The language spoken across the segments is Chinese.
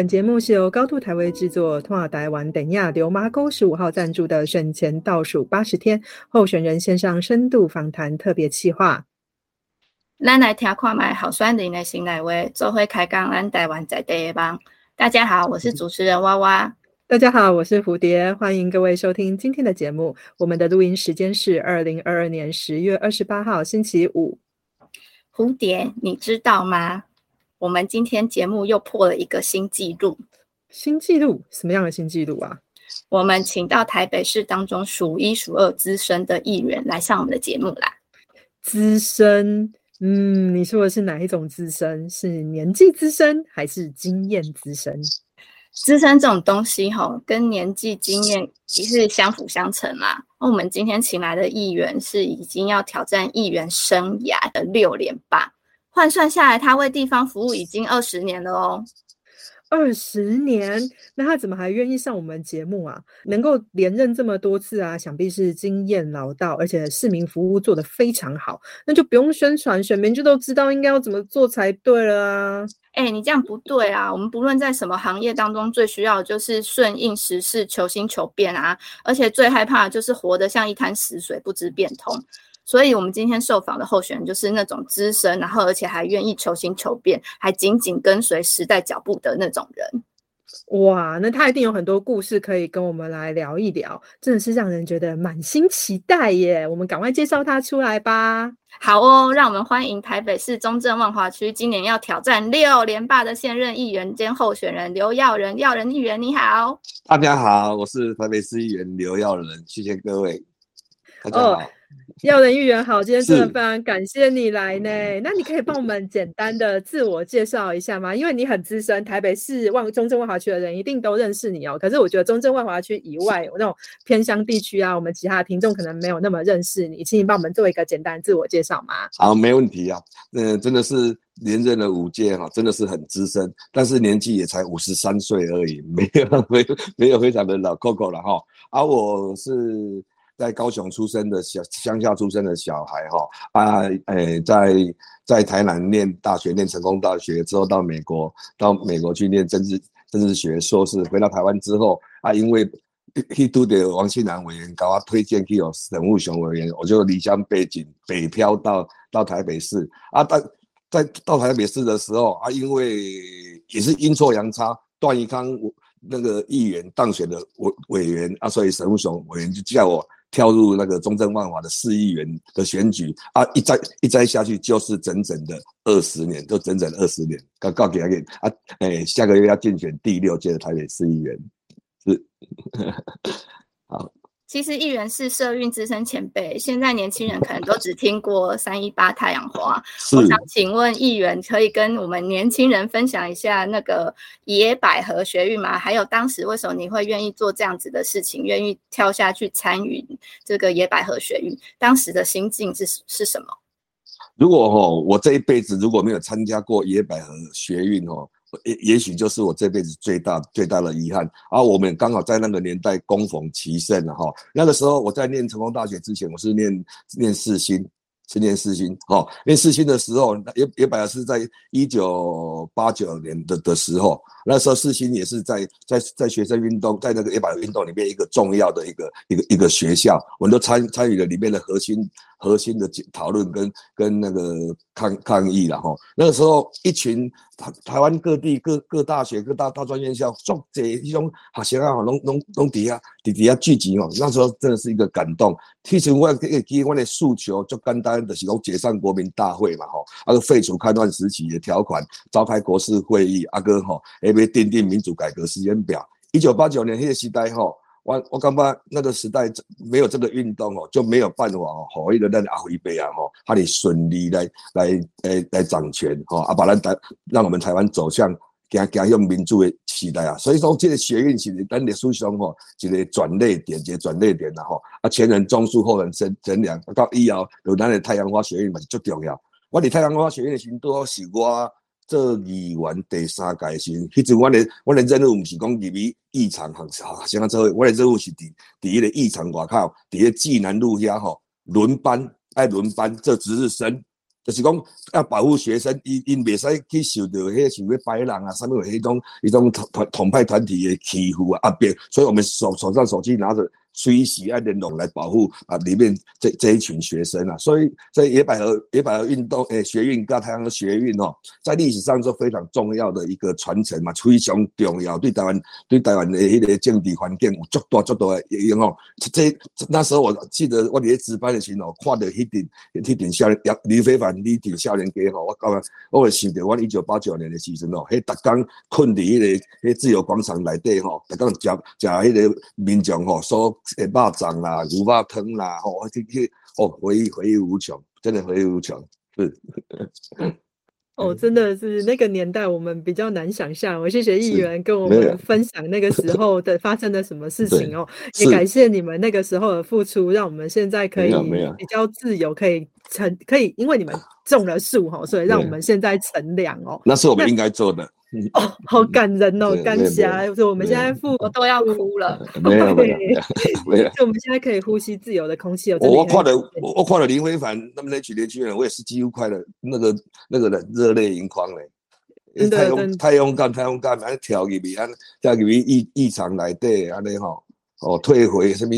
本节目是由高度台位制作，通话台湾等亚流麻沟十五号赞助的选前倒数八十天候选人线上深度访谈特别企划。咱来听看卖好酸林的新来位，做会开讲咱台湾在地方。大家好，我是主持人娃娃。大家好，我是蝴蝶，欢迎各位收听今天的节目。我们的录音时间是二零二二年十月二十八号星期五。蝴蝶，你知道吗？我们今天节目又破了一个新纪录。新纪录？什么样的新纪录啊？我们请到台北市当中数一数二资深的议员来上我们的节目啦。资深？嗯，你说的是哪一种资深？是年纪资深还是经验资深？资深这种东西，哈，跟年纪、经验也是相辅相成嘛。那我们今天请来的议员是已经要挑战议员生涯的六连霸，换算下来，他为地方服务已经二十年了哦。二十年，那他怎么还愿意上我们节目啊？能够连任这么多次啊，想必是经验老道，而且市民服务做得非常好，那就不用宣传，选民就都知道应该要怎么做才对了啊。哎，你这样不对啊！我们不论在什么行业当中，最需要的就是顺应时势、求新求变啊！而且最害怕的就是活得像一滩死水，不知变通。所以，我们今天受访的候选人就是那种资深，然后而且还愿意求新求变，还紧紧跟随时代脚步的那种人。哇，那他一定有很多故事可以跟我们来聊一聊，真的是让人觉得满心期待耶！我们赶快介绍他出来吧。好哦，让我们欢迎台北市中正万华区今年要挑战六连霸的现任议员兼候选人刘耀仁。耀仁议员你好，大家好，我是台北市议员刘耀仁，谢谢各位，大家好。耀仁议员好，今天真的非常感谢你来呢。那你可以帮我们简单的自我介绍一下吗？因为你很资深，台北市万中正万华区的人一定都认识你哦。可是我觉得中正万华区以外有那种偏乡地区啊，我们其他的听众可能没有那么认识你，请你帮我们做一个简单自我介绍吗？好，没问题啊。嗯，真的是连任了五届哈，真的是很资深，但是年纪也才五十三岁而已，没有没有没有非常的老 Coco 了哈。而我是。在高雄出生的小乡下出生的小孩哈啊诶在在台南念大学念成功大学之后到美国到美国去念政治政治学硕士回到台湾之后啊因为去都的王庆南委员搞我推荐去有沈务雄委员我就离乡背景北漂到到台北市啊但在到台北市的时候啊因为也是阴错阳差段宜康那个议员当选的委委员啊所以沈务雄委员就叫我。跳入那个中正万华的市议员的选举啊，一摘一摘下去就是整整的二十年，就整整二十年。告告给他给啊，哎，下个月要竞选第六届的台北市议员，是 好。其实议员是社运资深前辈，现在年轻人可能都只听过三一八太阳花。我想请问议员，可以跟我们年轻人分享一下那个野百合学运吗？还有当时为什么你会愿意做这样子的事情，愿意跳下去参与这个野百合学运？当时的心境是是什么？如果哦，我这一辈子如果没有参加过野百合学运哦。也也许就是我这辈子最大最大的遗憾，而我们刚好在那个年代供逢其盛了哈。那个时候我在念成功大学之前，我是念念四星，是念四星。哈，念四星的时候，也也本来是在一九八九年的的时候，那时候四星也是在在在学生运动，在那个野百运动里面一个重要的一个一个一个学校，我们都参参与了里面的核心。核心的讨论跟跟那个抗抗议了哈，那个时候一群台台湾各地各各大学各大大专院校，做这一种学生啊，拢拢拢底下底底下聚集哦，那时候真的是一个感动。其实我给给我的诉求就简单的是讲解散国民大会嘛吼，啊个废除开断时期的条款，召开国事会议，啊个哈，要奠定民主改革时间表。一九八九年那个时代吼。我我感觉那个时代没有这个运动哦，就没有办法哦，好一个咱阿辉伯啊吼，他哋顺利来来来来掌权吼，啊把咱台让我们台湾走向行行向民主的时代啊。所以说这个学院是咱历史上吼一个转捩点，一个转捩点啦吼。啊前人种树，后人乘乘凉，到以后有咱的太阳花学院嘛是最重要。我伫太阳花学院的时都是我。做议员第三届时，迄阵我的我的任务毋是讲入去议场行行先啊做，我的任务是伫伫迄个议场外口，伫个济南路遐吼轮班爱轮班做值日生，就是讲要保护学生，因因未使去受到迄像咩白人啊，啥物迄种迄种统统派团体的欺负啊压迫，所以我们手手上手机拿着。随喜爱联络来保护啊，里面这这一群学生啊，所以在野百合野百合运动诶学运跟太阳的学运哦，在历史上是非常重要的一个传承嘛，非常重要，对台湾对台湾的迄个政治环境有足大足大的影响哦。这那时候我记得我伫值班的时候，看到迄顶迄顶少年李非凡李顶少年家吼，我感觉我会想到我一九八九年的时阵哦，迄逐工困伫迄个迄自由广场内底吼，逐工食食迄个民众吼所。诶，肉掌啦，牛肉汤啦，吼，这些哦，回忆回忆无穷，真的回忆无穷，是。哦，真的是那个年代，我们比较难想象。我谢谢议员跟我们分享那个时 候的发生了什么事情哦，也感谢你们那个时候的付出，让我们现在可以比较自由，可以乘，可以因为你们种了树哈，所以让我们现在乘凉哦。那是我们应该做的。哦，好感人哦，感谢。就我们现在父母都要哭了。没有没有没有。就 我们现在可以呼吸自由的空气。我看了我看了林非凡那么那群年轻人，我也是几乎快了那个那个人热泪盈眶嘞。太勇太勇敢太勇敢，安跳入去安跳入去异异常来对安尼吼哦退回什么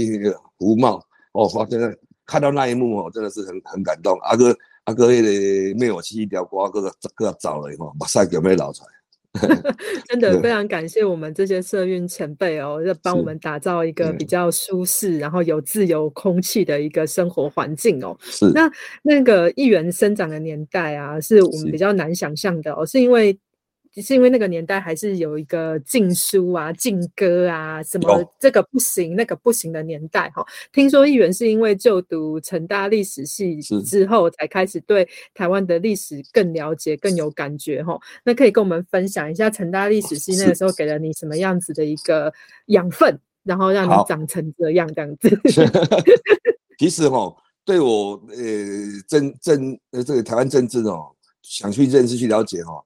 胡帽哦，发现看到那一幕哦，真的是很很感动。阿哥阿哥那个灭火器一条瓜，哥哥哥找了以后，马上就没捞出来。真的非常感谢我们这些社运前辈哦，要帮我们打造一个比较舒适，然后有自由空气的一个生活环境哦。是那那个议员生长的年代啊，是我们比较难想象的哦，是因为。是因为那个年代还是有一个禁书啊、禁歌啊，什么这个不行、那个不行的年代哈。听说议员是因为就读成大历史系之后，才开始对台湾的历史更了解、更有感觉哈。那可以跟我们分享一下成大历史系那个时候给了你什么样子的一个养分，然后让你长成这样这样子。其实哈，对我呃政政呃这个台湾政治哦，想去认识、去了解哈。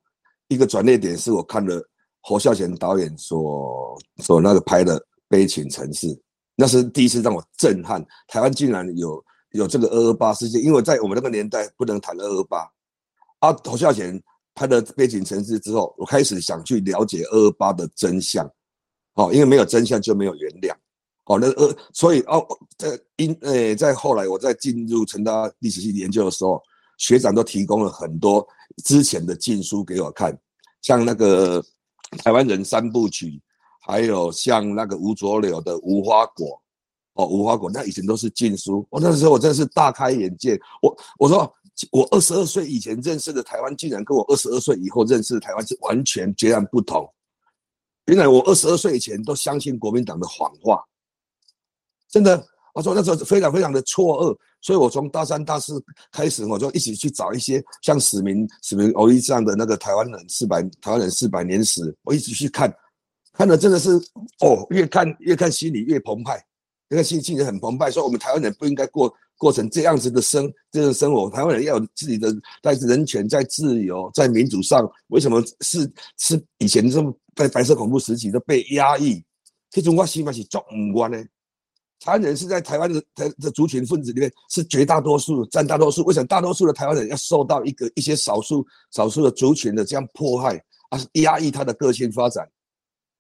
一个转捩点是我看了侯孝贤导演所所那个拍的《悲情城市》，那是第一次让我震撼。台湾竟然有有这个二二八事件，因为在我们那个年代不能谈二二八。啊，侯孝贤拍了《悲情城市》之后，我开始想去了解二二八的真相。哦，因为没有真相就没有原谅。哦，那二所以哦，在因诶，在后来我在进入成大历史系研究的时候。学长都提供了很多之前的禁书给我看，像那个台湾人三部曲，还有像那个吴浊流的无花果，哦，无花果，那以前都是禁书。我那时候我真是大开眼界。我我说我二十二岁以前认识的台湾，竟然跟我二十二岁以后认识的台湾是完全截然不同。原来我二十二岁以前都相信国民党的谎话，真的。我说那时候非常非常的错愕，所以我从大三大四开始，我就一起去找一些像史明史明欧一这样的那个台湾人四百台湾人四百年史，我一直去看，看的真的是哦，越看越看心里越澎湃，那个心情也很澎湃，说我们台湾人不应该过过成这样子的生这种生活，台湾人要有自己的在人权在自由在民主上，为什么是是以前这么在白色恐怖时期都被压抑，这种我起码是做唔惯呢？台湾人是在台湾的台的族群分子里面是绝大多数，占大多数。为什么大多数的台湾人要受到一个一些少数少数的族群的这样迫害啊，压抑他的个性发展，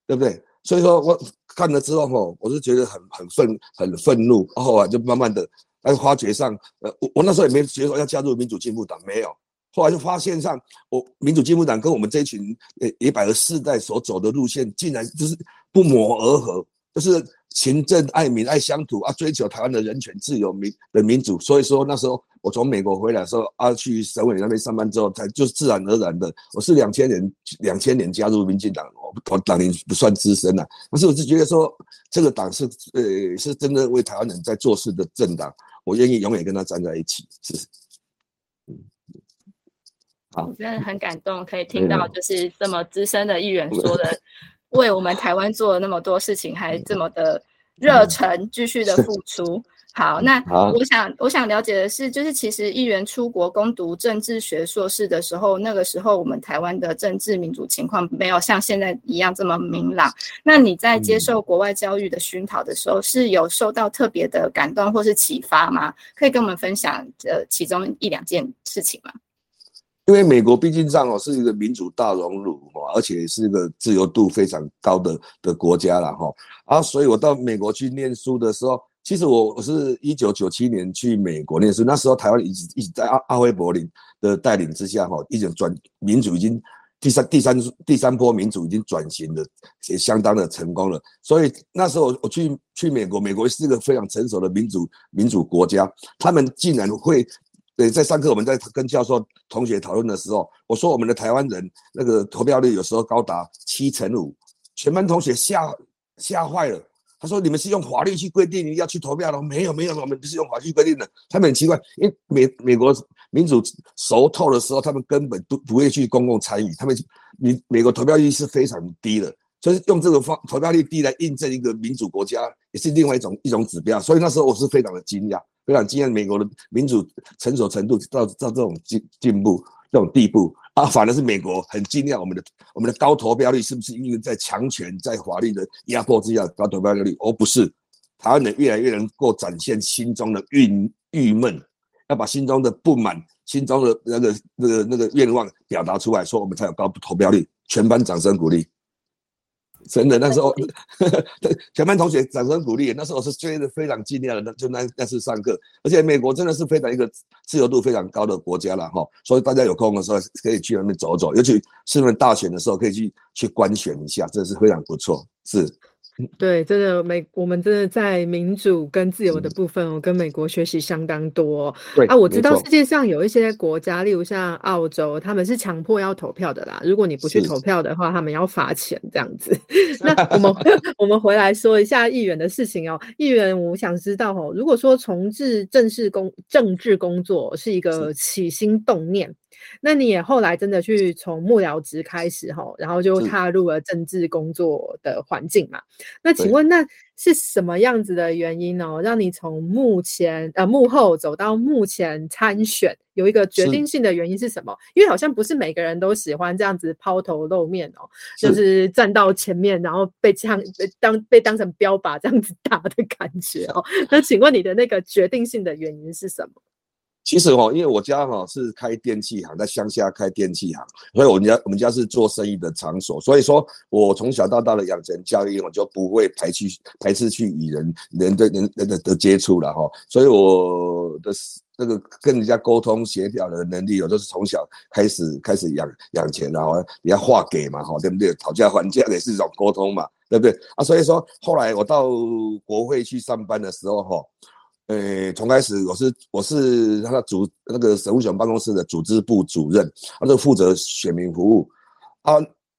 对不对？所以说我看了之后吼，我是觉得很很愤很愤怒，后来就慢慢的在发掘上，呃，我我那时候也没觉得要加入民主进步党，没有。后来就发现上，我民主进步党跟我们这一群呃一百个世代所走的路线，竟然就是不谋而合，就是。勤政爱民爱乡土啊，追求台湾的人权自由民的民主。所以说那时候我从美国回来的时候啊，去省委那边上班之后，才就自然而然的，我是两千年两千年加入民进党，我党龄不算资深了，但是我是觉得说这个党是呃是真的为台湾人在做事的政党，我愿意永远跟他站在一起。是，嗯，好，真的很感动，可以听到就是这么资深的议员说的。为我们台湾做了那么多事情，还这么的热忱，继续的付出。好，那我想我想了解的是，就是其实议员出国攻读政治学硕士的时候，那个时候我们台湾的政治民主情况没有像现在一样这么明朗。那你在接受国外教育的熏陶的时候，是有受到特别的感动或是启发吗？可以跟我们分享呃其中一两件事情吗？因为美国毕竟上哦是一个民主大熔炉哈，而且是一个自由度非常高的的国家了哈。啊，所以我到美国去念书的时候，其实我我是一九九七年去美国念书，那时候台湾一直一直在阿阿辉柏林的带领之下哈，一直转民主已经第三第三第三波民主已经转型了也相当的成功了。所以那时候我去去美国，美国是一个非常成熟的民主民主国家，他们竟然会。对，在上课我们在跟教授同学讨论的时候，我说我们的台湾人那个投票率有时候高达七成五，全班同学吓吓坏了。他说：“你们是用法律去规定你要去投票的？没有没有，我们不是用法律规定的。他们很奇怪，因为美美国民主熟透的时候，他们根本都不会去公共参与。他们民美国投票率是非常低的，所以用这个方投票率低来印证一个民主国家，也是另外一种一种指标。所以那时候我是非常的惊讶。”非常惊讶，美国的民主成熟程度到到这种进进步这种地步啊，反而是美国很惊讶我们的我们的高投票率是不是因为在强权在法律的压迫之下高投票率？而不是台湾人越来越能够展现心中的郁郁闷，要把心中的不满、心中的那个那个那个愿望表达出来，说我们才有高投票率。全班掌声鼓励。真的，那时候 全班同学掌声鼓励。那时候我是追的非常惊讶的，那就那那次上课，而且美国真的是非常一个自由度非常高的国家了哈。所以大家有空的时候可以去那边走走，尤其是那大选的时候可以去去观选一下，真的是非常不错。是。对，真的美，我们真的在民主跟自由的部分，我跟美国学习相当多。对啊，我知道世界上有一些国家，例如像澳洲，他们是强迫要投票的啦。如果你不去投票的话，他们要罚钱这样子。那我们 我们回来说一下议员的事情哦。议员，我想知道哦，如果说从事正式工政治工作是一个起心动念。那你也后来真的去从幕僚职开始哈，然后就踏入了政治工作的环境嘛？那请问那是什么样子的原因呢？让你从幕前呃幕后走到幕前参选，有一个决定性的原因是什么？因为好像不是每个人都喜欢这样子抛头露面哦，就是站到前面，然后被这样被当被当成标靶这样子打的感觉哦。那请问你的那个决定性的原因是什么？其实哈，因为我家哈是开电器行，在乡下开电器行，所以我们家我们家是做生意的场所，所以说我从小到大的养成教育，我就不会排斥排斥去与人人对人人的的接触了哈，所以我的那个跟人家沟通协调的能力，我都是从小开始开始养养成，然后你要划给嘛哈，对不对？讨价还价也是一种沟通嘛，对不对？啊，所以说后来我到国会去上班的时候哈。呃，从开始我是我是他的组那个省务选办公室的组织部主任，他就负责选民服务。啊，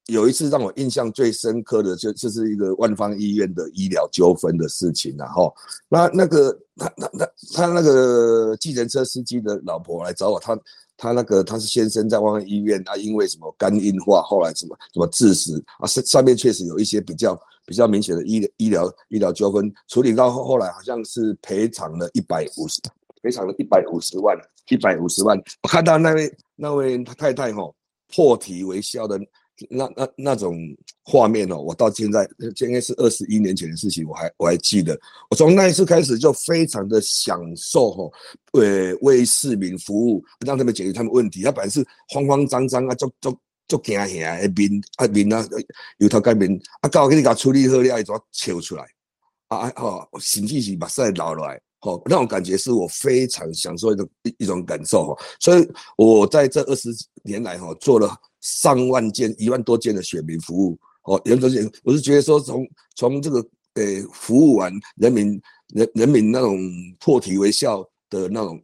有一次让我印象最深刻的就就是一个万方医院的医疗纠纷的事情，了哈那那个他他他他那个计程车司机的老婆来找我，他他那个他是先生在万方医院，他因为什么肝硬化，后来什么什么致死啊，上上面确实有一些比较。比较明显的医医疗医疗纠纷处理到后后来好像是赔偿了一百五十，赔偿了一百五十万，一百五十万。我看到那位那位他太太哈破涕为笑的那那那种画面哦，我到现在应该是二十一年前的事情，我还我还记得。我从那一次开始就非常的享受哈，为为市民服务，让他们解决他们问题。他本来是慌慌张张啊，就就。就惊吓诶面啊面啊，由头改面啊，到给你搞处理好了，伊就笑出来啊啊吼，甚至是目屎流落来，吼，那种感觉是我非常享受一种一一种感受吼。所以我在这二十年来吼，做了上万件、一万多件的选民服务，哦，原则性我是觉得说，从从这个诶服务完人民人人民那种破涕为笑的那种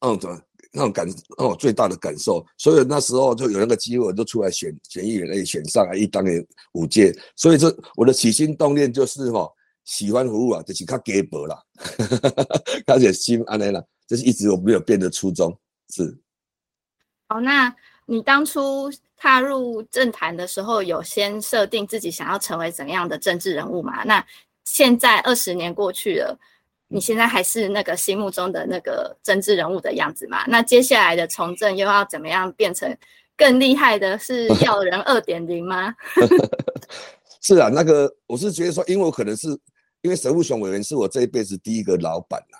那种。那种感，那种最大的感受，所以那时候就有那个机会，就出来选选议员，诶，选上来一当年五届，所以这我的起心动念就是哈，喜欢服务啊，就是较给薄啦，而且心安内啦，这是一直我没有变的初衷，是。好，那你当初踏入政坛的时候，有先设定自己想要成为怎样的政治人物吗？那现在二十年过去了。你现在还是那个心目中的那个政治人物的样子吗？那接下来的从政又要怎么样变成更厉害的？是 要人二点零吗？是啊，那个我是觉得说，因为我可能是因为神户熊委员是我这一辈子第一个老板呐，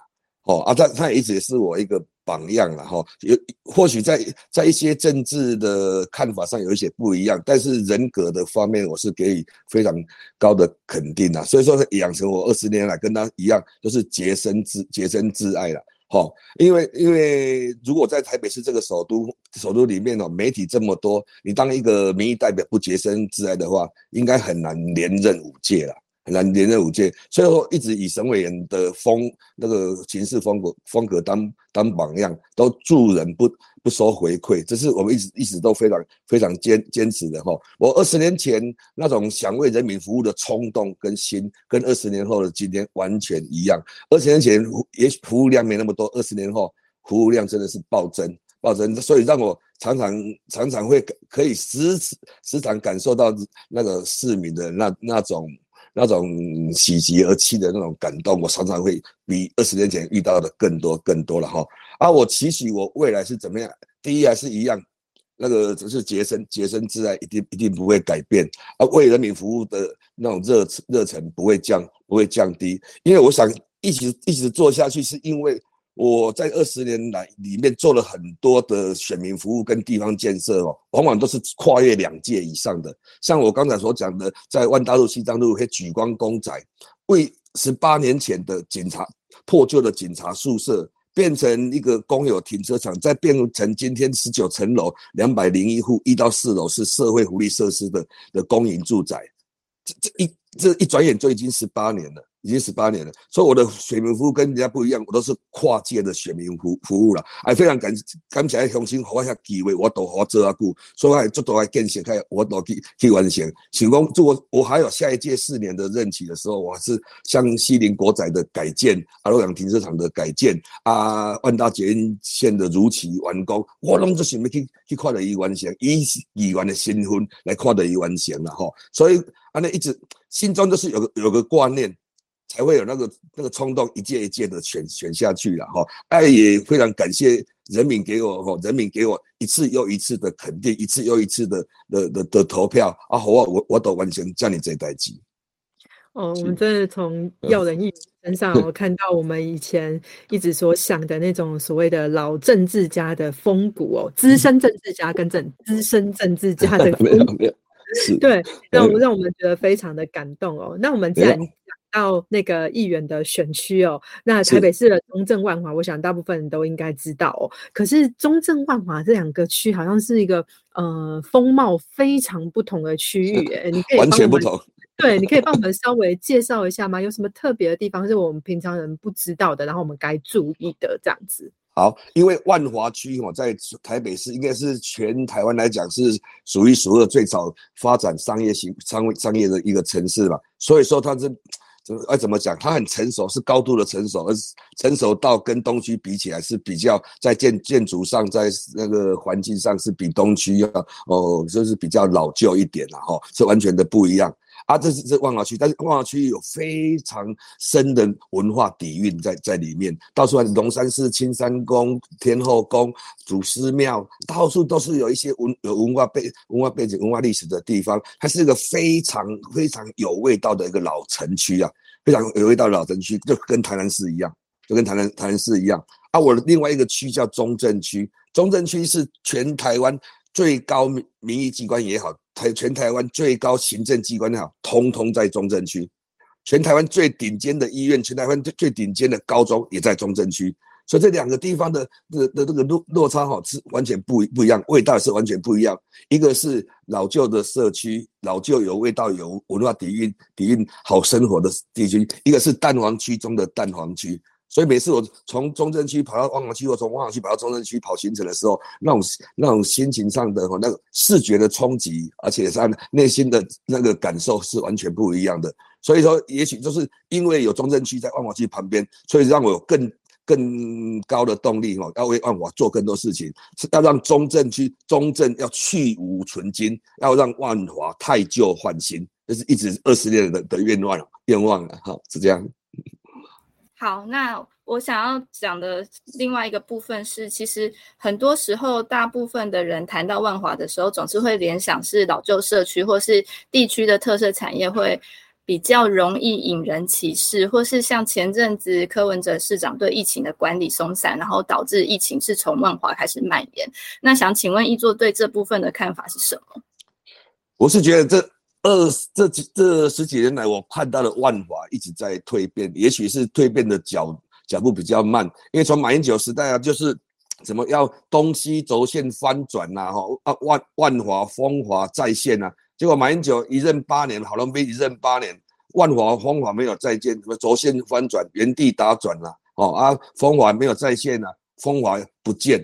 哦啊，他他也一直是我一个榜样了哈。有或许在在一些政治的看法上有一些不一样，但是人格的方面，我是给予非常高的肯定的。所以说，养成我二十年来跟他一样，都是洁身自洁身自爱了。好，因为因为如果在台北市这个首都首都里面哦，媒体这么多，你当一个民意代表不洁身自爱的话，应该很难连任五届了。连连任五届，所以说一直以省委员的风那个行事风格风格当当榜样，都助人不不收回馈，这是我们一直一直都非常非常坚坚持的哈。我二十年前那种想为人民服务的冲动跟心，跟二十年后的今天完全一样。二十年前也许服务量没那么多，二十年后服务量真的是暴增暴增，所以让我常常常常会可以时时常感受到那个市民的那那种。那种喜极而泣的那种感动，我常常会比二十年前遇到的更多更多了哈。啊，我期许我未来是怎么样？第一还是一样，那个只是洁身洁身自爱，一定一定不会改变啊。为人民服务的那种热热忱不会降不会降低，因为我想一直一直做下去，是因为。我在二十年来里面做了很多的选民服务跟地方建设哦，往往都是跨越两届以上的。像我刚才所讲的，在万大路、西藏路，可以举光公仔，为十八年前的警察破旧的警察宿舍，变成一个公有停车场，再变成今天十九层楼两百零一户，一到四楼是社会福利设施的的公营住宅，这这一这一转眼就已经十八年了。已经十八年了，所以我的选民服务跟人家不一样，我都是跨界的选民服服务了，哎，非常感感谢重新给我下机会，我都好做阿姑，所以还做多来建设，开我都去去完成。请讲，如果我还有下一届四年的任期的时候，我是像西林国仔的改建，阿洛阳停车场的改建，啊，万达捷运线的如期完工，我拢就想要去去看到伊完成，以议员的身份来看到伊完成了哈。所以安尼一直心中就是有个有个观念。才会有那个那个冲动，一届一届的选选下去了哈。哎，也非常感谢人民给我哈，人民给我一次又一次的肯定，一次又一次的的的的投票啊！好啊，我我都完全叫你这代机。哦，我们真的从耀人一身上，我看到我们以前一直所想的那种所谓的老政治家的风骨哦，资深政治家跟政 资深政治家的风骨，对，让让我们觉得非常的感动哦。那我们既然到那个议员的选区哦，那台北市的中正万华，我想大部分人都应该知道哦。可是中正万华这两个区好像是一个呃风貌非常不同的区域，哎，你可以完全不同。对，你可以帮我们稍微介绍一下吗？有什么特别的地方是我们平常人不知道的，然后我们该注意的这样子？好，因为万华区哦，在台北市应该是全台湾来讲是数一数二最早发展商业型商商业的一个城市嘛，所以说它是。要，怎么讲？它很成熟，是高度的成熟，而成熟到跟东区比起来是比较在建建筑上，在那个环境上是比东区要哦，就是比较老旧一点了哈，是完全的不一样。啊，这是这万华区，但是万华区有非常深的文化底蕴在在里面，到处是龙山寺、青山宫、天后宫、祖师庙，到处都是有一些文有文化背文化背景、文化历史的地方。它是一个非常非常有味道的一个老城区啊，非常有味道的老城区，就跟台南市一样，就跟台南台南市一样。啊，我的另外一个区叫中正区，中正区是全台湾最高民民意机关也好。台全台湾最高行政机关哈，通通在中正区；全台湾最顶尖的医院，全台湾最最顶尖的高中也在中正区。所以这两个地方的的的这个落落差哈是完全不不一样，味道是完全不一样。一个是老旧的社区，老旧有味道、有文化底蕴、底蕴好生活的地区；一个是蛋黄区中的蛋黄区。所以每次我从中正区跑到万华区，或从万华区跑到中正区跑行程的时候，那种那种心情上的那个视觉的冲击，而且是内心的那个感受是完全不一样的。所以说，也许就是因为有中正区在万华区旁边，所以让我有更更高的动力哈，要为万华做更多事情，是要让中正区中正要去无存金，要让万华太旧换新，这是一直二十年的的愿望愿望了哈，是这样。好，那我想要讲的另外一个部分是，其实很多时候，大部分的人谈到万华的时候，总是会联想是老旧社区或是地区的特色产业会。比较容易引人歧视，或是像前阵子柯文哲市长对疫情的管理松散，然后导致疫情是从万华开始蔓延。那想请问易座对这部分的看法是什么？我是觉得这二这几这十几年来，我看到了万华一直在蜕变，也许是蜕变的脚脚步比较慢，因为从马英九时代啊，就是。怎么要东西轴线翻转呐？哈啊万万华风华再现呐？结果马英九一任八年，好龙斌一任八年，万华风华没有再现，什么轴线翻转，原地打转了？哦啊，风华没有再现了，风华不见。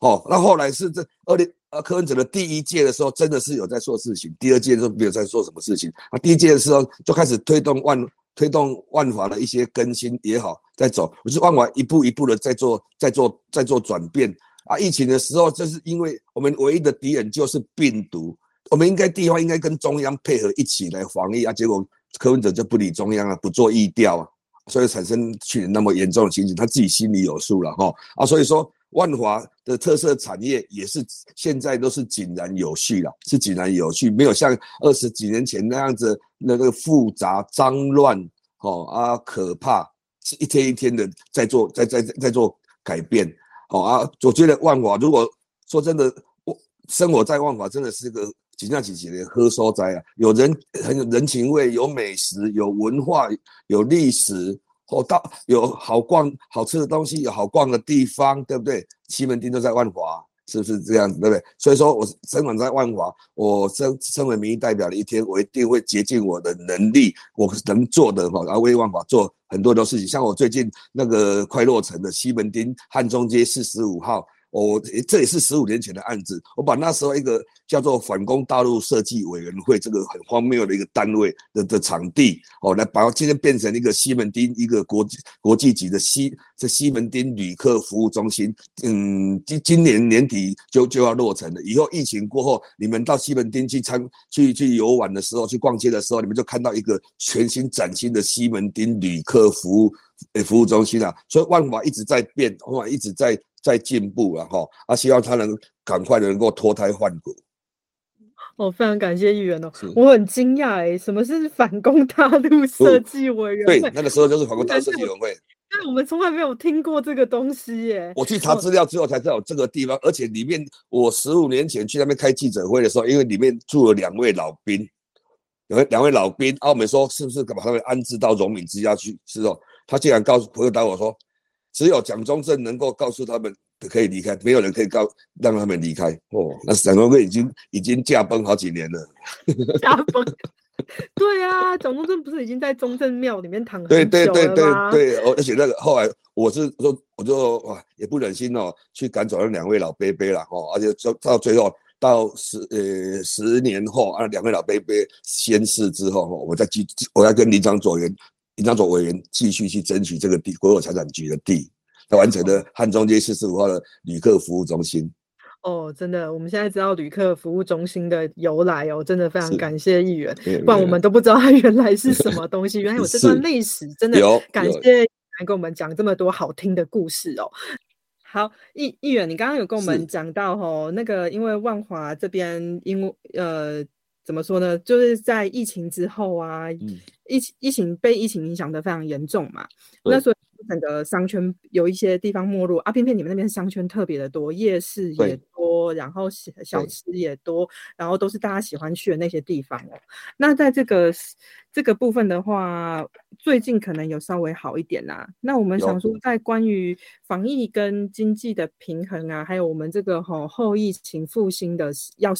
哦，那后来是这二零呃柯文哲的第一届的时候，真的是有在做事情；第二届都没有在做什么事情。啊，第一届的时候就开始推动万。推动万华的一些更新也好，在走，我是万华一步一步的在做，在做，在做转变啊！疫情的时候，就是因为我们唯一的敌人就是病毒，我们应该地方应该跟中央配合一起来防疫啊！结果柯文哲就不理中央啊，不做疫调啊，所以产生去年那么严重的情形，他自己心里有数了哈啊！所以说。万华的特色产业也是现在都是井然有序了，是井然有序，没有像二十几年前那样子那个复杂脏乱哦啊可怕，是一天一天的在做在在在做改变哦啊，我觉得万华如果说真的，我生活在万华真的是个几下几几年喝烧斋啊，有人很有人情味，有美食，有文化，有历史。我，到有好逛、好吃的东西，有好逛的地方，对不对？西门町都在万华，是不是这样子，对不对？所以说我生长在万华，我身身为民意代表的一天，我一定会竭尽我的能力，我能做的哈，然后为万华做很多的事情。像我最近那个快落成的西门町汉中街四十五号。我这也是十五年前的案子，我把那时候一个叫做反攻大陆设计委员会这个很荒谬的一个单位的的场地，哦，来把今天变成一个西门町一个国际国际级的西这西门町旅客服务中心，嗯，今今年年底就就要落成了。以后疫情过后，你们到西门町去参去去游玩的时候，去逛街的时候，你们就看到一个全新崭新的西门町旅客服务服务中心啊。所以万华一直在变，万华一直在。在进步了哈，啊，希望他能赶快的能够脱胎换骨。哦，非常感谢议员哦，我很惊讶哎，什么是反攻大陆设计委员会？对，那个时候就是反攻大陆设计委员会。但我们从来没有听过这个东西耶。我去查资料之后才知道这个地方，而且里面我十五年前去那边开记者会的时候，因为里面住了两位老兵，有两位老兵，澳门说是不是把他们安置到荣民之家去？是哦，他竟然告诉回答我说。只有蒋中正能够告诉他们可以离开，没有人可以告让他们离开。哦，那蒋中正已经已经驾崩好几年了。驾崩？对啊，蒋中正不是已经在中正庙里面躺了对对对对对，而且那个后来我是说，我就哇也不忍心哦，去赶走那两位老伯伯了哦，而且到到最后到十呃十年后啊，两位老伯伯仙逝之后，我再去我要跟林长左员。林长委员继续去争取这个地，国有财产局的地，他完成了汉中街四十五号的旅客服务中心。哦，真的，我们现在知道旅客服务中心的由来哦，真的非常感谢议员，不然我们都不知道它原来是什么东西，原来有这段历史，真的感谢来跟我们讲这么多好听的故事哦。好，议议员，你刚刚有跟我们讲到哦，那个因为万华这边因为呃。怎么说呢？就是在疫情之后啊，疫情疫情被疫情影响的非常严重嘛。那所以整个商圈有一些地方没落啊。偏偏你们那边商圈特别的多，夜市也多，然后小小吃也多，然后都是大家喜欢去的那些地方哦。那在这个这个部分的话，最近可能有稍微好一点啦。那我们想说，在关于防疫跟经济的平衡啊，还有我们这个吼后疫情复兴的要。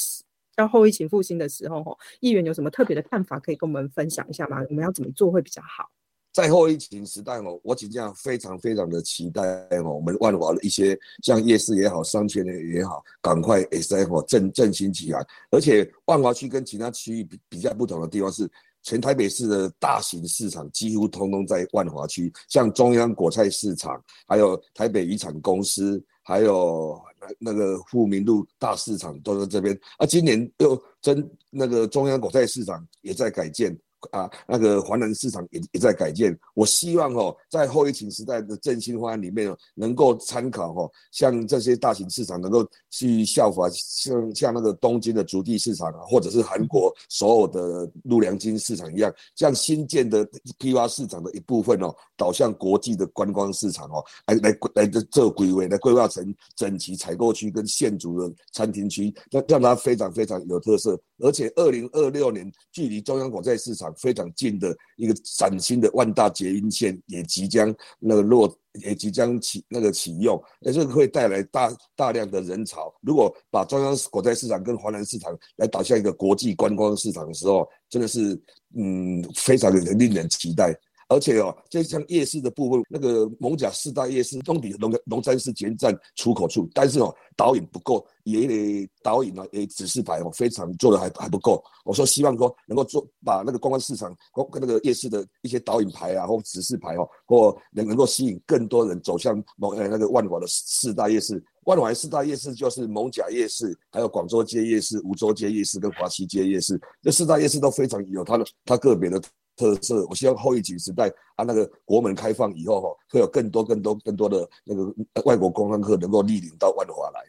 到后疫情复兴的时候，哈，议员有什么特别的看法可以跟我们分享一下吗？我们要怎么做会比较好？在后疫情时代哦，我仅这样非常非常的期待哦，我们万华的一些像夜市也好，商圈也好，赶快 S F 振振兴起来。而且万华区跟其他区域比比较不同的地方是，全台北市的大型市场几乎通通在万华区，像中央果菜市场，还有台北渔产公司，还有。那个富民路大市场都在这边，啊，今年又增那个中央果菜市场也在改建，啊，那个华南市场也也在改建。我希望哦，在后疫情时代的振兴方案里面，能够参考哦，像这些大型市场能够去效法，像像那个东京的竹地市场啊，或者是韩国所有的陆良金市场一样，像新建的批发市场的一部分哦，导向国际的观光市场哦，来来来这这规划来规划成整齐采购区跟现主的餐厅区，让让它非常非常有特色。而且二零二六年距离中央广在市场非常近的一个崭新的万大捷运线也即将那个落，也即将启那个启用，也是会带来大大量的人潮。如果把中央国债市场跟华南市场来导向一个国际观光市场的时候，真的是嗯非常的令人期待。而且哦，就像夜市的部分，那个蒙甲四大夜市东底龙龙山寺前站出口处，但是哦，导引不够，也导引呢，也指示牌哦，非常做的还还不够。我说希望说能够做把那个观光市场跟那个夜市的一些导引牌啊，或指示牌哦，或能能够吸引更多人走向蒙呃那个万华的四大夜市。万华四大夜市就是蒙甲夜市，还有广州街夜市、梧州街夜市跟华西街夜市。这四大夜市都非常有它的它个别的。特色，我希望后疫情时代啊，那个国门开放以后哈，会有更多、更多、更多的那个外国观光客能够莅临到万华来。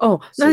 哦，那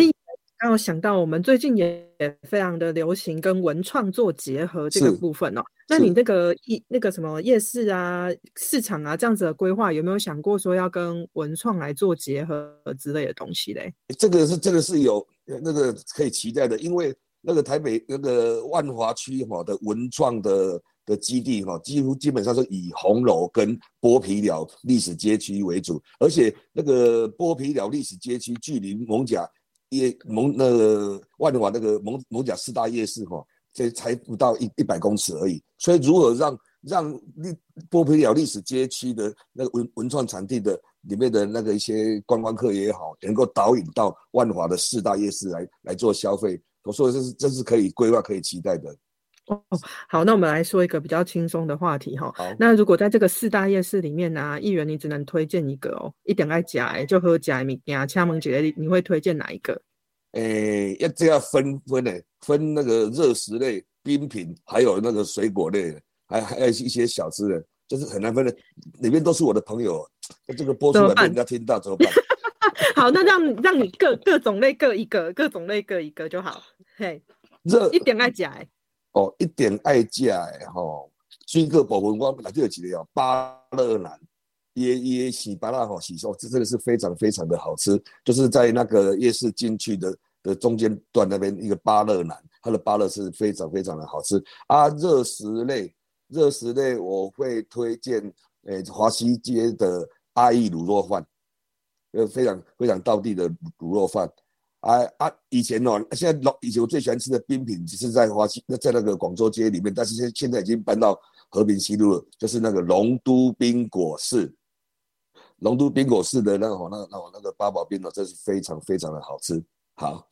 刚好想到，我们最近也非常的流行跟文创做结合这个部分哦。那你那个一那个什么夜市啊、市场啊这样子的规划，有没有想过说要跟文创来做结合之类的东西嘞？这个是这个是有那个可以期待的，因为那个台北那个万华区哈的文创的。的基地哈，几乎基本上是以红楼跟剥皮寮历史街区为主，而且那个剥皮寮历史街区距离蒙甲夜蒙那个万华那个蒙蒙甲四大夜市哈，这才不到一一百公尺而已。所以如何让让历剥皮寮历史街区的那个文文创产地的里面的那个一些观光客也好，能够导引到万华的四大夜市来来做消费，我说这是这是可以规划可以期待的。哦，好，那我们来说一个比较轻松的话题哈。好，那如果在这个四大夜市里面呢，议员你只能推荐一个哦，一点爱夹哎，就喝夹米呀，掐门姐你你会推荐哪一个？诶，要这样分分呢，分那个热食类、冰品，还有那个水果类，还还有一些小吃的，就是很难分的。里面都是我的朋友，那这个播出来被人家听到怎么办？好，那让让你各各种类各一个，各种类各一个就好。嘿，热一点爱夹哎。哦，一点爱价诶吼，水果部分我内底有一个哦，芭乐南椰椰洗芭乐吼洗说，这真的是非常非常的好吃，就是在那个夜市进去的的中间段那边一个芭乐南，它的芭乐是非常非常的好吃啊。热食类，热食类我会推荐诶华西街的阿义卤肉饭，呃非常非常道地的卤肉饭。啊啊！以前哦，现在老以前我最喜欢吃的冰品，只是在华西那在那个广州街里面，但是现现在已经搬到和平西路了，就是那个龙都冰果室，龙都冰果室的那个那个那个那个八宝冰哦，真是非常非常的好吃。好，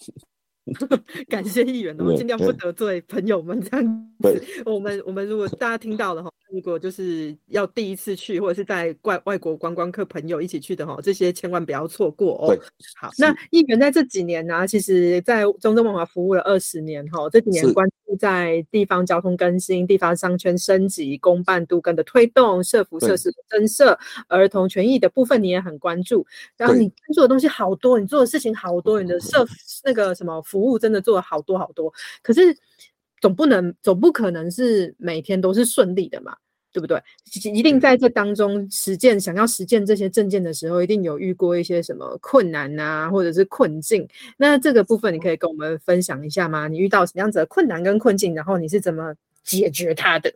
感谢议员哦，尽量不得罪朋友们这样子。我们我们如果大家听到了哈。如果就是要第一次去，或者是在外外国观光客朋友一起去的哈，这些千万不要错过哦。好，那议员在这几年呢，其实在中正文化服务了二十年哈，这几年关注在地方交通更新、地方商圈升级、公办度跟的推动、社服设施增设、儿童权益的部分，你也很关注。然后你关注的东西好多，你做的事情好多，你的社 那个什么服务真的做了好多好多，可是。总不能，总不可能是每天都是顺利的嘛，对不对？一定在这当中实践，想要实践这些证件的时候，一定有遇过一些什么困难啊，或者是困境。那这个部分，你可以跟我们分享一下吗？你遇到什么样子的困难跟困境，然后你是怎么解决它的？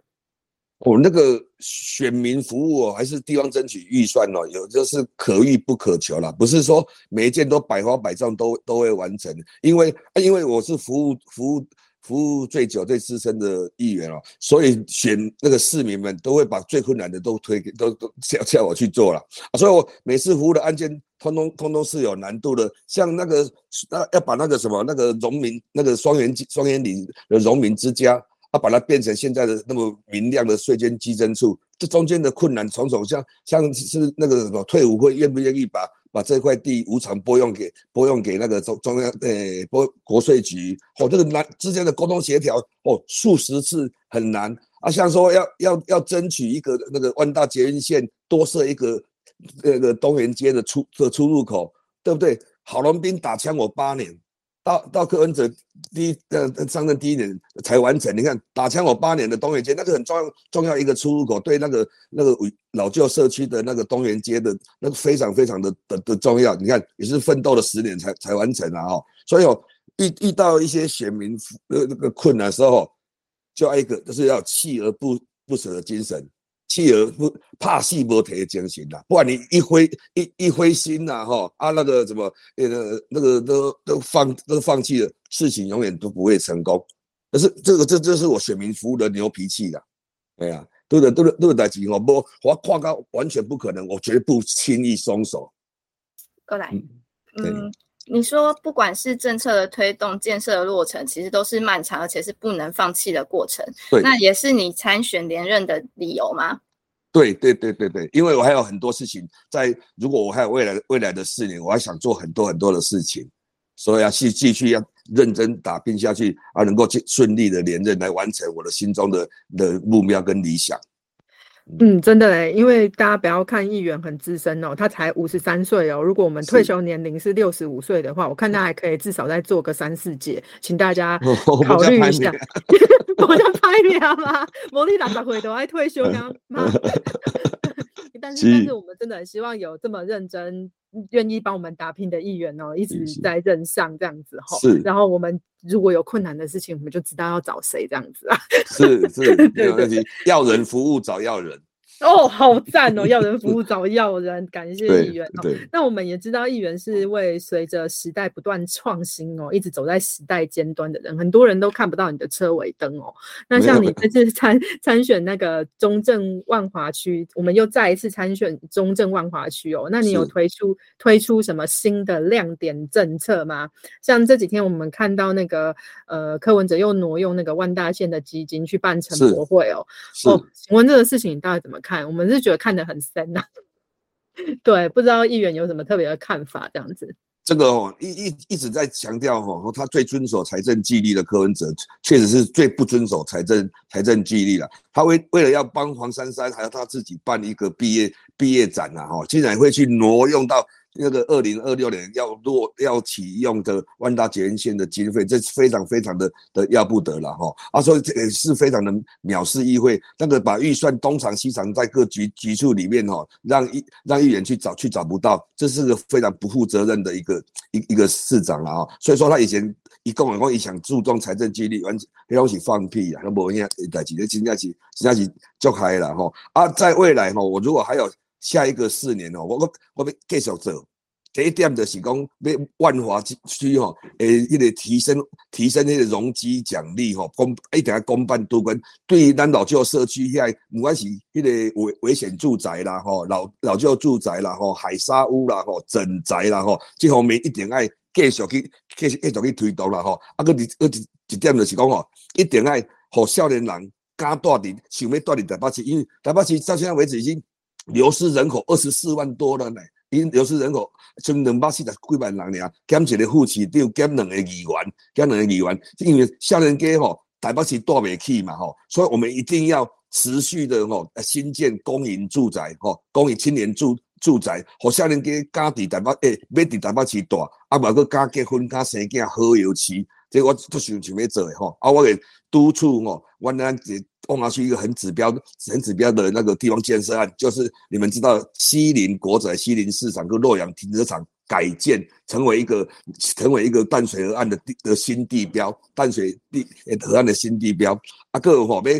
我那个选民服务还是地方争取预算哦，有就是可遇不可求啦，不是说每一件都百花百状都都会完成，因为因为我是服务服务。服务最久、最资深的议员哦，所以选那个市民们都会把最困难的都推给都都叫叫我去做了啊，所以我每次服务的案件，通通通通是有难度的。像那个那要把那个什么那个农民那个双元双元里的农民之家，啊，把它变成现在的那么明亮的税捐基征处，这中间的困难重重，像像是那个什么退伍会愿不愿意把。把这块地无偿拨用给拨用给那个中中央呃拨国税局，哦，这个难之间的沟通协调哦，数十次很难啊，像说要要要争取一个那个万大捷运线多设一个那个东园街的出的出入口，对不对？郝龙斌打枪我八年。到到柯文哲第一呃上任第一年才完成，你看打枪我八年的东园街，那个很重要重要一个出入口，对那个那个老旧社区的那个东园街的那个非常非常的的的重要，你看也是奋斗了十年才才完成啊哦，所以哦遇遇到一些选民那那个困难时候，就要一个就是要锲而不不舍的精神。锲而不怕戏不提的精神啦，不然你一灰一一灰心呐，哈啊那个什么那个那个都都放都放弃了，事情永远都不会成功。可是这个这这是我选民服务的牛脾气的，哎呀，对的，对的，对的，几我不我跨高完全不可能，我绝不轻易松手。过来，嗯。你说，不管是政策的推动、建设的落成，其实都是漫长而且是不能放弃的过程。对，那也是你参选连任的理由吗？对对对对对，因为我还有很多事情在，如果我还有未来未来的四年，我还想做很多很多的事情，所以要继继续要认真打拼下去，而能够去顺利的连任，来完成我的心中的的目标跟理想。嗯，真的嘞，因为大家不要看议员很资深哦，他才五十三岁哦。如果我们退休年龄是六十五岁的话，我看他还可以至少再做个三四届，请大家考虑一下。我在 拍你啊吗？魔力打打回头爱退休吗？但是但是我们真的很希望有这么认真、愿意帮我们打拼的议员哦，一直在任上这样子吼。是。然后我们如果有困难的事情，我们就知道要找谁这样子啊。是是，没有问题。要人服务找要人。哦，好赞哦！要人服务找要人，感谢议员哦。那我们也知道，议员是为随着时代不断创新哦，一直走在时代尖端的人。很多人都看不到你的车尾灯哦。那像你这次参参选那个中正万华区，我们又再一次参选中正万华区哦。那你有推出推出什么新的亮点政策吗？像这几天我们看到那个呃柯文哲又挪用那个万大县的基金去办成博会哦。哦，请问这个事情你大概怎么？看，我们是觉得看得很深呐。对，不知道议员有什么特别的看法？这样子，这个哦，一一一直在强调哦，他最遵守财政纪律的柯文哲，确实是最不遵守财政财政纪律了。他为为了要帮黄珊珊，还要他自己办一个毕业毕业展呐，哈，竟然会去挪用到。那个二零二六年要落要启用的万达捷运线的经费，这是非常非常的的要不得了哈。啊，所以这也是非常的藐视议会，那个把预算东藏西藏在各局局处里面哈，让议让议员去找去找不到，这是个非常不负责任的一个一一个市长了啊。所以说他以前一共来讲，一想注重财政纪律，完全东西放屁啊，那无影代志，那真正是真正是做开了哈。啊，在未来哈，我如果还有。下一个四年哦，我我我要继续做。第一点就是讲，要万华区吼，诶，一个提升提升那个容积奖励吼，公一定要公办多关。对于咱老旧社区遐，不管是迄个危危险住宅啦吼，老老旧住宅啦吼，海沙屋啦吼，整宅啦吼，这方面一定要继续去继续继续去推动啦吼。啊，个一个一点就是讲吼，一定要互少年人敢住伫想要住伫台北市，因为台北市到现在为止已经。流失人口二十四万多了呢，因流失人口从两百四十几万人呢，减一个副市长，减两个议员，减两个议员，因为少年家吼，台北市住不起嘛吼，所以我们一定要持续的吼，新建公营住宅吼，公营青年住住宅，和少年家家伫台北诶，要伫台北市住，啊，包括加结婚、加生囝好有钱，这我都想想要做诶吼，啊，我给督促吼，我咱这。碰上去一个很指标、很指标的那个地方建设案，就是你们知道西林国仔、西林市场跟洛阳停车场改建，成为一个成为一个淡水河岸的地的新地标，淡水地河岸的新地标。啊，各位伙伴，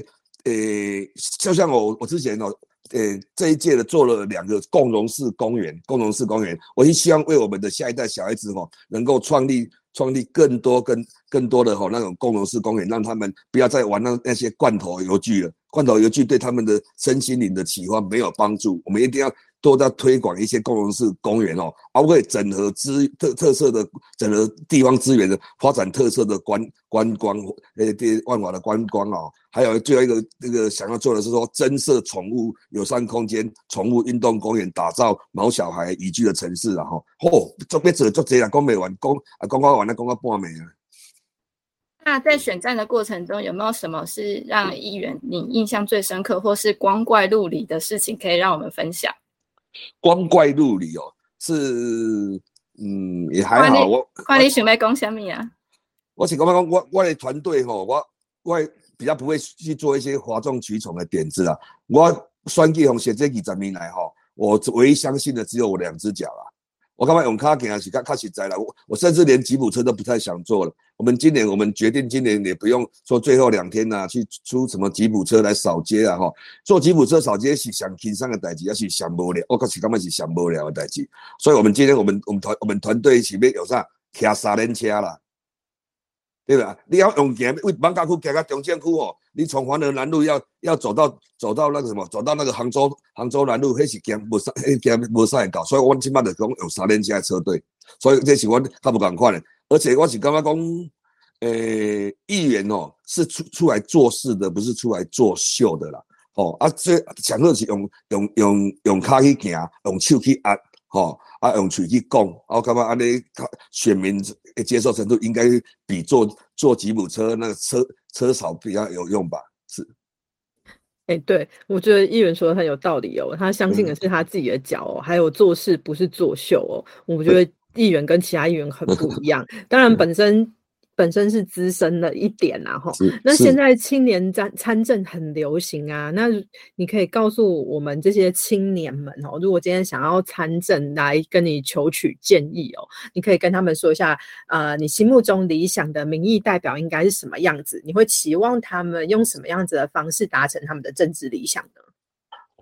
诶，就像我我之前哦，诶，这一届的做了两个共荣式公园，共荣式公园，我是希望为我们的下一代小孩子哦，能够创立。创立更多、更更多的吼那种共融式公园，让他们不要再玩那那些罐头游具了。罐头游具对他们的身心灵的启发没有帮助。我们一定要都在推广一些共融式公园哦，包括整合资特特色的整合地方资源的发展特色的观观光，呃，这万华的观光哦。还有最后一个那个想要做的是说增设宠物友善空间、宠物运动公园，打造毛小孩宜居的城市啊！哈，嚯，做别做做这样讲没完，讲啊讲到完了讲到半暝啊。那在选战的过程中，有没有什么是让议员你印象最深刻，或是光怪陆离的事情，可以让我们分享？光怪陆离哦，是嗯也还好。我看你想要讲什么啊？我是刚刚讲，我我的团队吼，我我比较不会去做一些哗众取宠的点子啦。我算计红写这几十年来吼，我唯一相信的只有我两只脚啊。我刚刚用卡给啊，是卡卡实在了。我我甚至连吉普车都不太想坐了。我们今年我们决定，今年也不用说最后两天呐，去出什么吉普车来扫街啊哈。坐吉普车扫街是想轻松的代志，也是想无聊。我可是根本是想无聊的代志。所以我们今天我们我们团我们团队前面有啥？骑三轮车啦。对吧？你要用行，为万家区行到中正区哦。你从环河南路要要走到走到那个什么，走到那个杭州杭州南路，那是行无啥，行无啥搞。所以我起码得讲有三轮车车队，所以这是我较不赶快的。而且我是刚刚讲，呃，议员哦是出出来做事的，不是出来作秀的啦。哦，啊，这讲的是用用用用卡去行，用手去压。哦，啊，用嘴去讲，我感觉安尼选民的接受程度应该比坐坐吉普车那个车车少比较有用吧？是。哎，对，我觉得议员说的很有道理哦。他相信的是他自己的脚哦，还有做事不是作秀哦。我觉得议员跟其他议员很不一样。当然，本身。本身是资深的一点啦，哈。那现在青年参参政很流行啊，那你可以告诉我们这些青年们哦，如果今天想要参政来跟你求取建议哦，你可以跟他们说一下，呃，你心目中理想的民意代表应该是什么样子？你会期望他们用什么样子的方式达成他们的政治理想呢？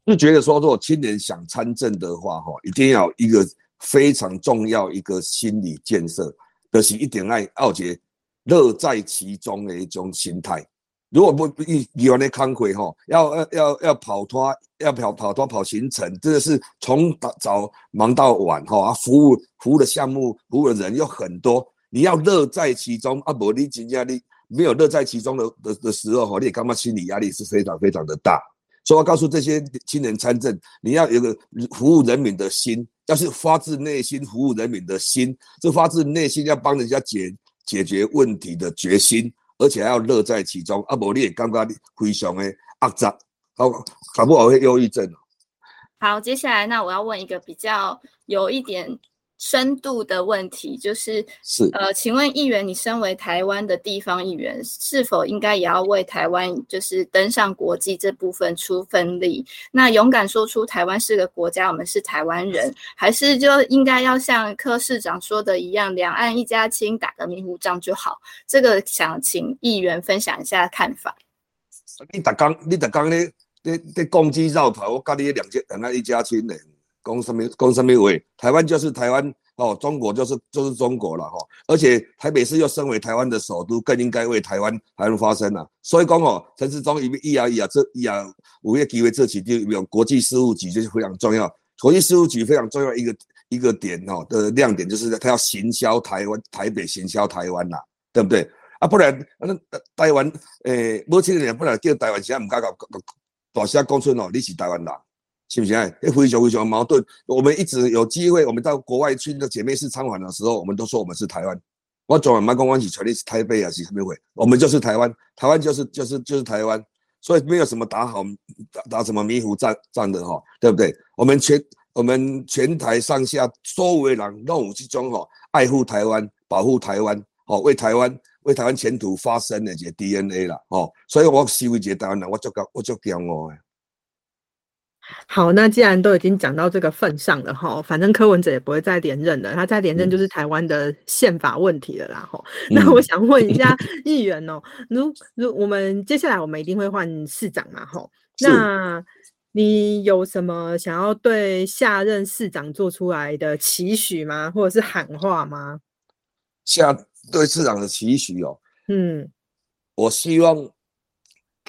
就觉得说，如果青年想参政的话，哈，一定要一个非常重要一个心理建设，就是一点爱奥杰。乐在其中的一种心态，如果不一以完的康回哈，要要要要跑脱，要跑跑脱跑行程，真的是从早忙到晚哈，啊，服务服务的项目，服务的人又很多，你要乐在其中啊，不，你今天你没有乐在其中的的的时候哈，你干嘛心理压力是非常非常的大。所以我告诉这些青年参政，你要有个服务人民的心，要是发自内心服务人民的心，这发自内心要帮人家解。解决问题的决心，而且还要乐在其中。啊，无你也感觉你非常的压榨，好，搞不好会忧郁症好，接下来那我要问一个比较有一点。深度的问题就是，是呃，请问议员，你身为台湾的地方议员，是否应该也要为台湾就是登上国际这部分出分力？那勇敢说出台湾是个国家，我们是台湾人，还是就应该要像柯市长说的一样，两岸一家亲，打个迷糊仗就好？这个想请议员分享一下看法。你打刚，你打刚咧，咧咧攻击绕跑，我跟你两家两岸一家亲呢？公什么公什么位？台湾就是台湾哦，中国就是就是中国了哈。而且台北市又身为台湾的首都，更应该为台湾台湾发声了。所以讲哦，陈世忠一一啊一啊这一啊五月几位这期就有国际事务局就是非常重要。国际事务局非常重要一个一个点哦的亮点就是他要行销台湾台北行销台湾呐，对不对？啊，不然那台湾诶，目前人不然叫台湾现在唔敢搞大声讲出哦，你是台湾人。是不是？哎，非常非常矛盾。我们一直有机会，我们到国外去那姐妹市参访的时候，我们都说我们是台湾。我转完麦公关起全力是台北啊，是什么会？我们就是台湾，台湾就是就是就是台湾，所以没有什么打好打打什么迷糊战战的哈，对不对？我们全我们全台上下所有人都有这种哈爱护台湾、保护台湾、哦为台湾为台湾前途发声的这 DNA 啦，哦，所以我视为一个台湾人，我足够我足骄傲的。好，那既然都已经讲到这个份上了哈，反正柯文哲也不会再连任了，他再连任就是台湾的宪法问题了啦哈。那我想问一下议员哦，如如我们接下来我们一定会换市长嘛哈？那你有什么想要对下任市长做出来的期许吗？或者是喊话吗？下对市长的期许哦，嗯，我希望。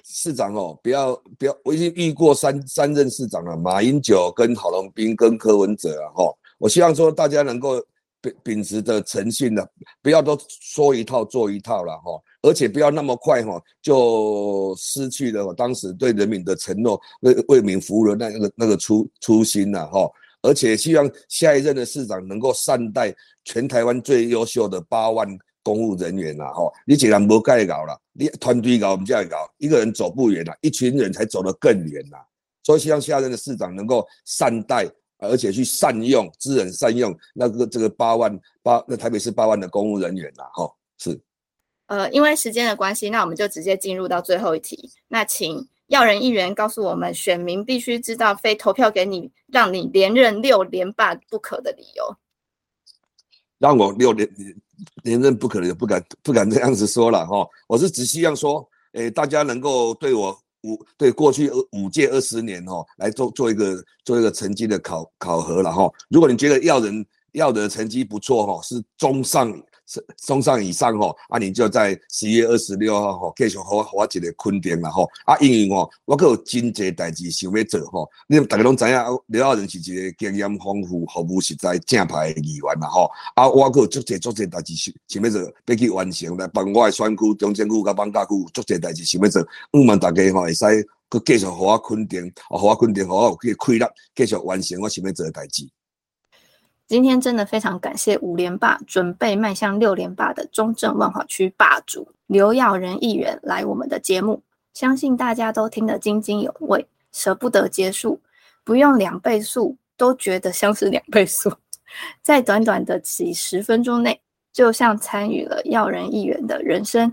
市长哦，不要不要，我已经遇过三三任市长了，马英九跟郝龙斌跟柯文哲啊，哈，我希望说大家能够秉秉持的诚信的，不要都说一套做一套了哈，而且不要那么快哈就失去了我当时对人民的承诺，为为民服务的那个那个初初心了哈，而且希望下一任的市长能够善待全台湾最优秀的八万公务人员啦，吼，你一个人无盖搞啦，你团队搞我们就要搞，一个人走不远啦，一群人才走得更远啦。所以希望下任的市长能够善待，而且去善用资源，善用那个这个八万八，那台北市八万的公务人员啦，吼，是。呃，因为时间的关系，那我们就直接进入到最后一题。那请要人议员告诉我们，选民必须知道非投票给你，让你连任六连霸不可的理由。让我六年连任不可能，不敢不敢这样子说了哈。我是只希望说，诶，大家能够对我五对过去五届二十年哈，来做做一个做一个成绩的考考核了哈。如果你觉得要人要的成绩不错哈，是中上。送上以上吼，啊，你就在十月二十六号吼，继续好我一个肯定啦吼，啊，因为吼，我阁有真济代志想要做吼，你大家拢知影，刘耀仁是一个经验丰富、服务实在、正派的议员啦吼，啊，我阁有足济足济代志想想要做，要去完成来帮我的选区、中正区、甲邦家区足济代志想要做，希望大家吼会使阁继续互我肯定，互我肯定，互我有去快乐，继续完成我想要做诶代志。今天真的非常感谢五连霸，准备迈向六连霸的中正万华区霸主刘耀仁议员来我们的节目，相信大家都听得津津有味，舍不得结束，不用两倍速都觉得像是两倍速，在短短的几十分钟内，就像参与了耀仁议员的人生，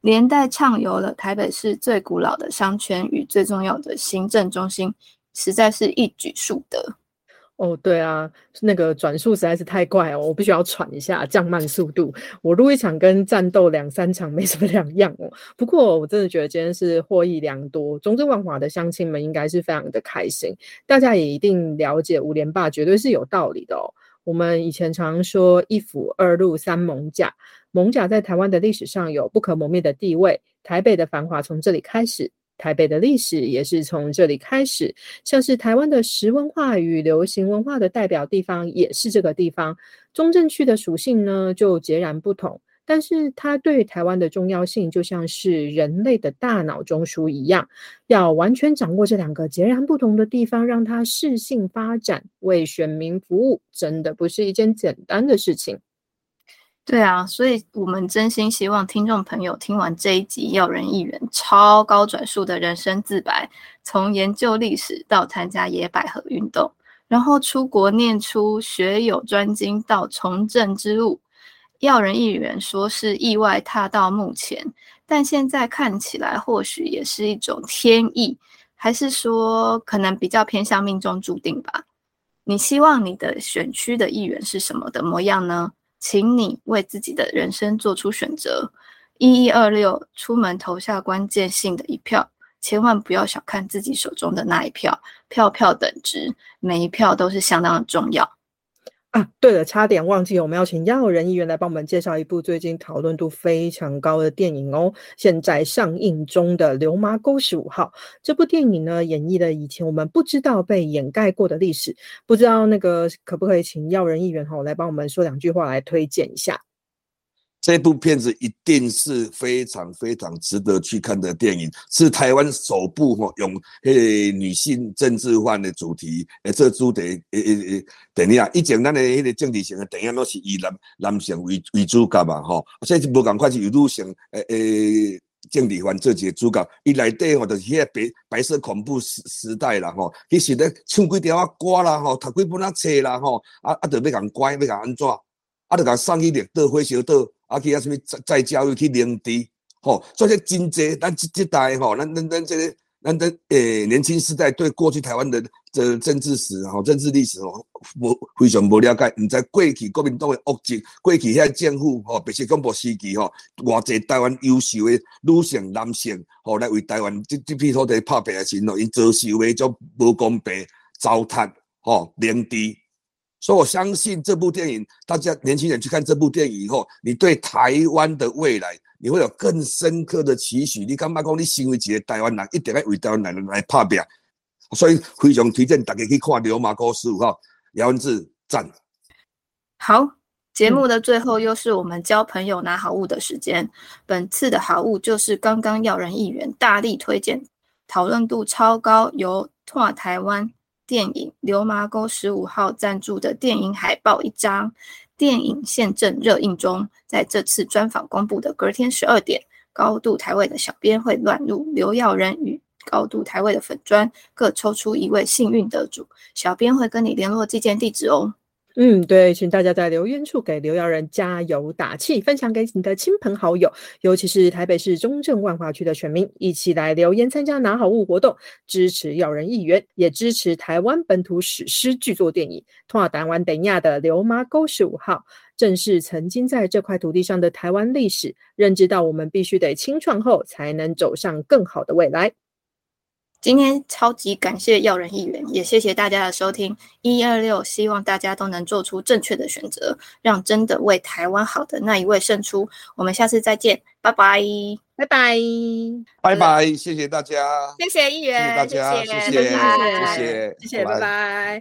连带畅游了台北市最古老的商圈与最重要的行政中心，实在是一举数得。哦，对啊，那个转速实在是太快哦，我必须要喘一下，降慢速度。我录一场跟战斗两三场没什么两样哦。不过我真的觉得今天是获益良多，中正万华的乡亲们应该是非常的开心。大家也一定了解五连霸绝对是有道理的哦。我们以前常说一府二路三艋甲，艋甲在台湾的历史上有不可磨灭的地位，台北的繁华从这里开始。台北的历史也是从这里开始，像是台湾的食文化与流行文化的代表地方也是这个地方。中正区的属性呢就截然不同，但是它对台湾的重要性就像是人类的大脑中枢一样，要完全掌握这两个截然不同的地方，让它适性发展，为选民服务，真的不是一件简单的事情。对啊，所以我们真心希望听众朋友听完这一集要人一员超高转述的人生自白，从研究历史到参加野百合运动，然后出国念出学有专精到从政之路，要人一员说是意外踏到目前，但现在看起来或许也是一种天意，还是说可能比较偏向命中注定吧？你希望你的选区的议员是什么的模样呢？请你为自己的人生做出选择，一一二六，出门投下关键性的一票，千万不要小看自己手中的那一票，票票等值，每一票都是相当的重要。啊，对了，差点忘记，我们要请耀仁议员来帮我们介绍一部最近讨论度非常高的电影哦，现在上映中的《流麻沟十五号》这部电影呢，演绎了以前我们不知道被掩盖过的历史，不知道那个可不可以请耀仁议员哈来帮我们说两句话来推荐一下。这部片子一定是非常非常值得去看的电影，是台湾首部哈用诶女性政治犯的主题诶做主题诶诶诶电影啊。以前咱的迄个政治性的电影都是以男男性为为主角嘛吼，所以无共款是有女性诶诶政治犯做一个主角。伊内底吼就是迄个白白色恐怖时时代啦吼，伊是咧唱几条啊歌啦吼，读几本啊册啦吼，啊啊，着要共乖，要共安怎，啊，着共送去绿岛火烧岛。啊，去啊，什么再再教育去领地，吼，所以真济，咱这这代吼，咱咱咱这个，咱的诶年轻时代对过去台湾的这政治史吼、政治历史吼，无非常无了解，毋知过去国民党的恶政，过去遐政府吼，白色恐怖时期吼，偌济台湾优秀的女性、男性吼，来为台湾这这批土地拍拼的时候，因遭受的种无公平、糟蹋吼、领地。所以我相信这部电影，大家年轻人去看这部电影以后，你对台湾的未来，你会有更深刻的期许。你干嘛讲你身为一个台湾人，一定要为台湾人来拍拼？所以非常推荐大家去看《流马沟十五号》，姚文志赞。好，节目的最后又是我们交朋友拿好物的时间。本次的好物就是刚刚要人议员大力推荐、讨论度超高，由拓台湾。电影《流麻沟十五号》赞助的电影海报一张，电影现正热映中，在这次专访公布的隔天十二点，高度台位的小编会乱入刘耀仁与高度台位的粉砖，各抽出一位幸运得主，小编会跟你联络寄件地址哦。嗯，对，请大家在留言处给刘耀仁加油打气，分享给你的亲朋好友，尤其是台北市中正万华区的选民，一起来留言参加拿好物活动，支持耀仁议员，也支持台湾本土史诗巨作电影《托尔丹湾等亚的流麻沟十五号》，正是曾经在这块土地上的台湾历史，认知到我们必须得清创后，才能走上更好的未来。今天超级感谢要人议员，也谢谢大家的收听。一二六，希望大家都能做出正确的选择，让真的为台湾好的那一位胜出。我们下次再见，拜拜，拜拜，拜拜，谢谢大家，谢谢议员，谢谢大家，谢谢，谢谢，谢谢，拜拜。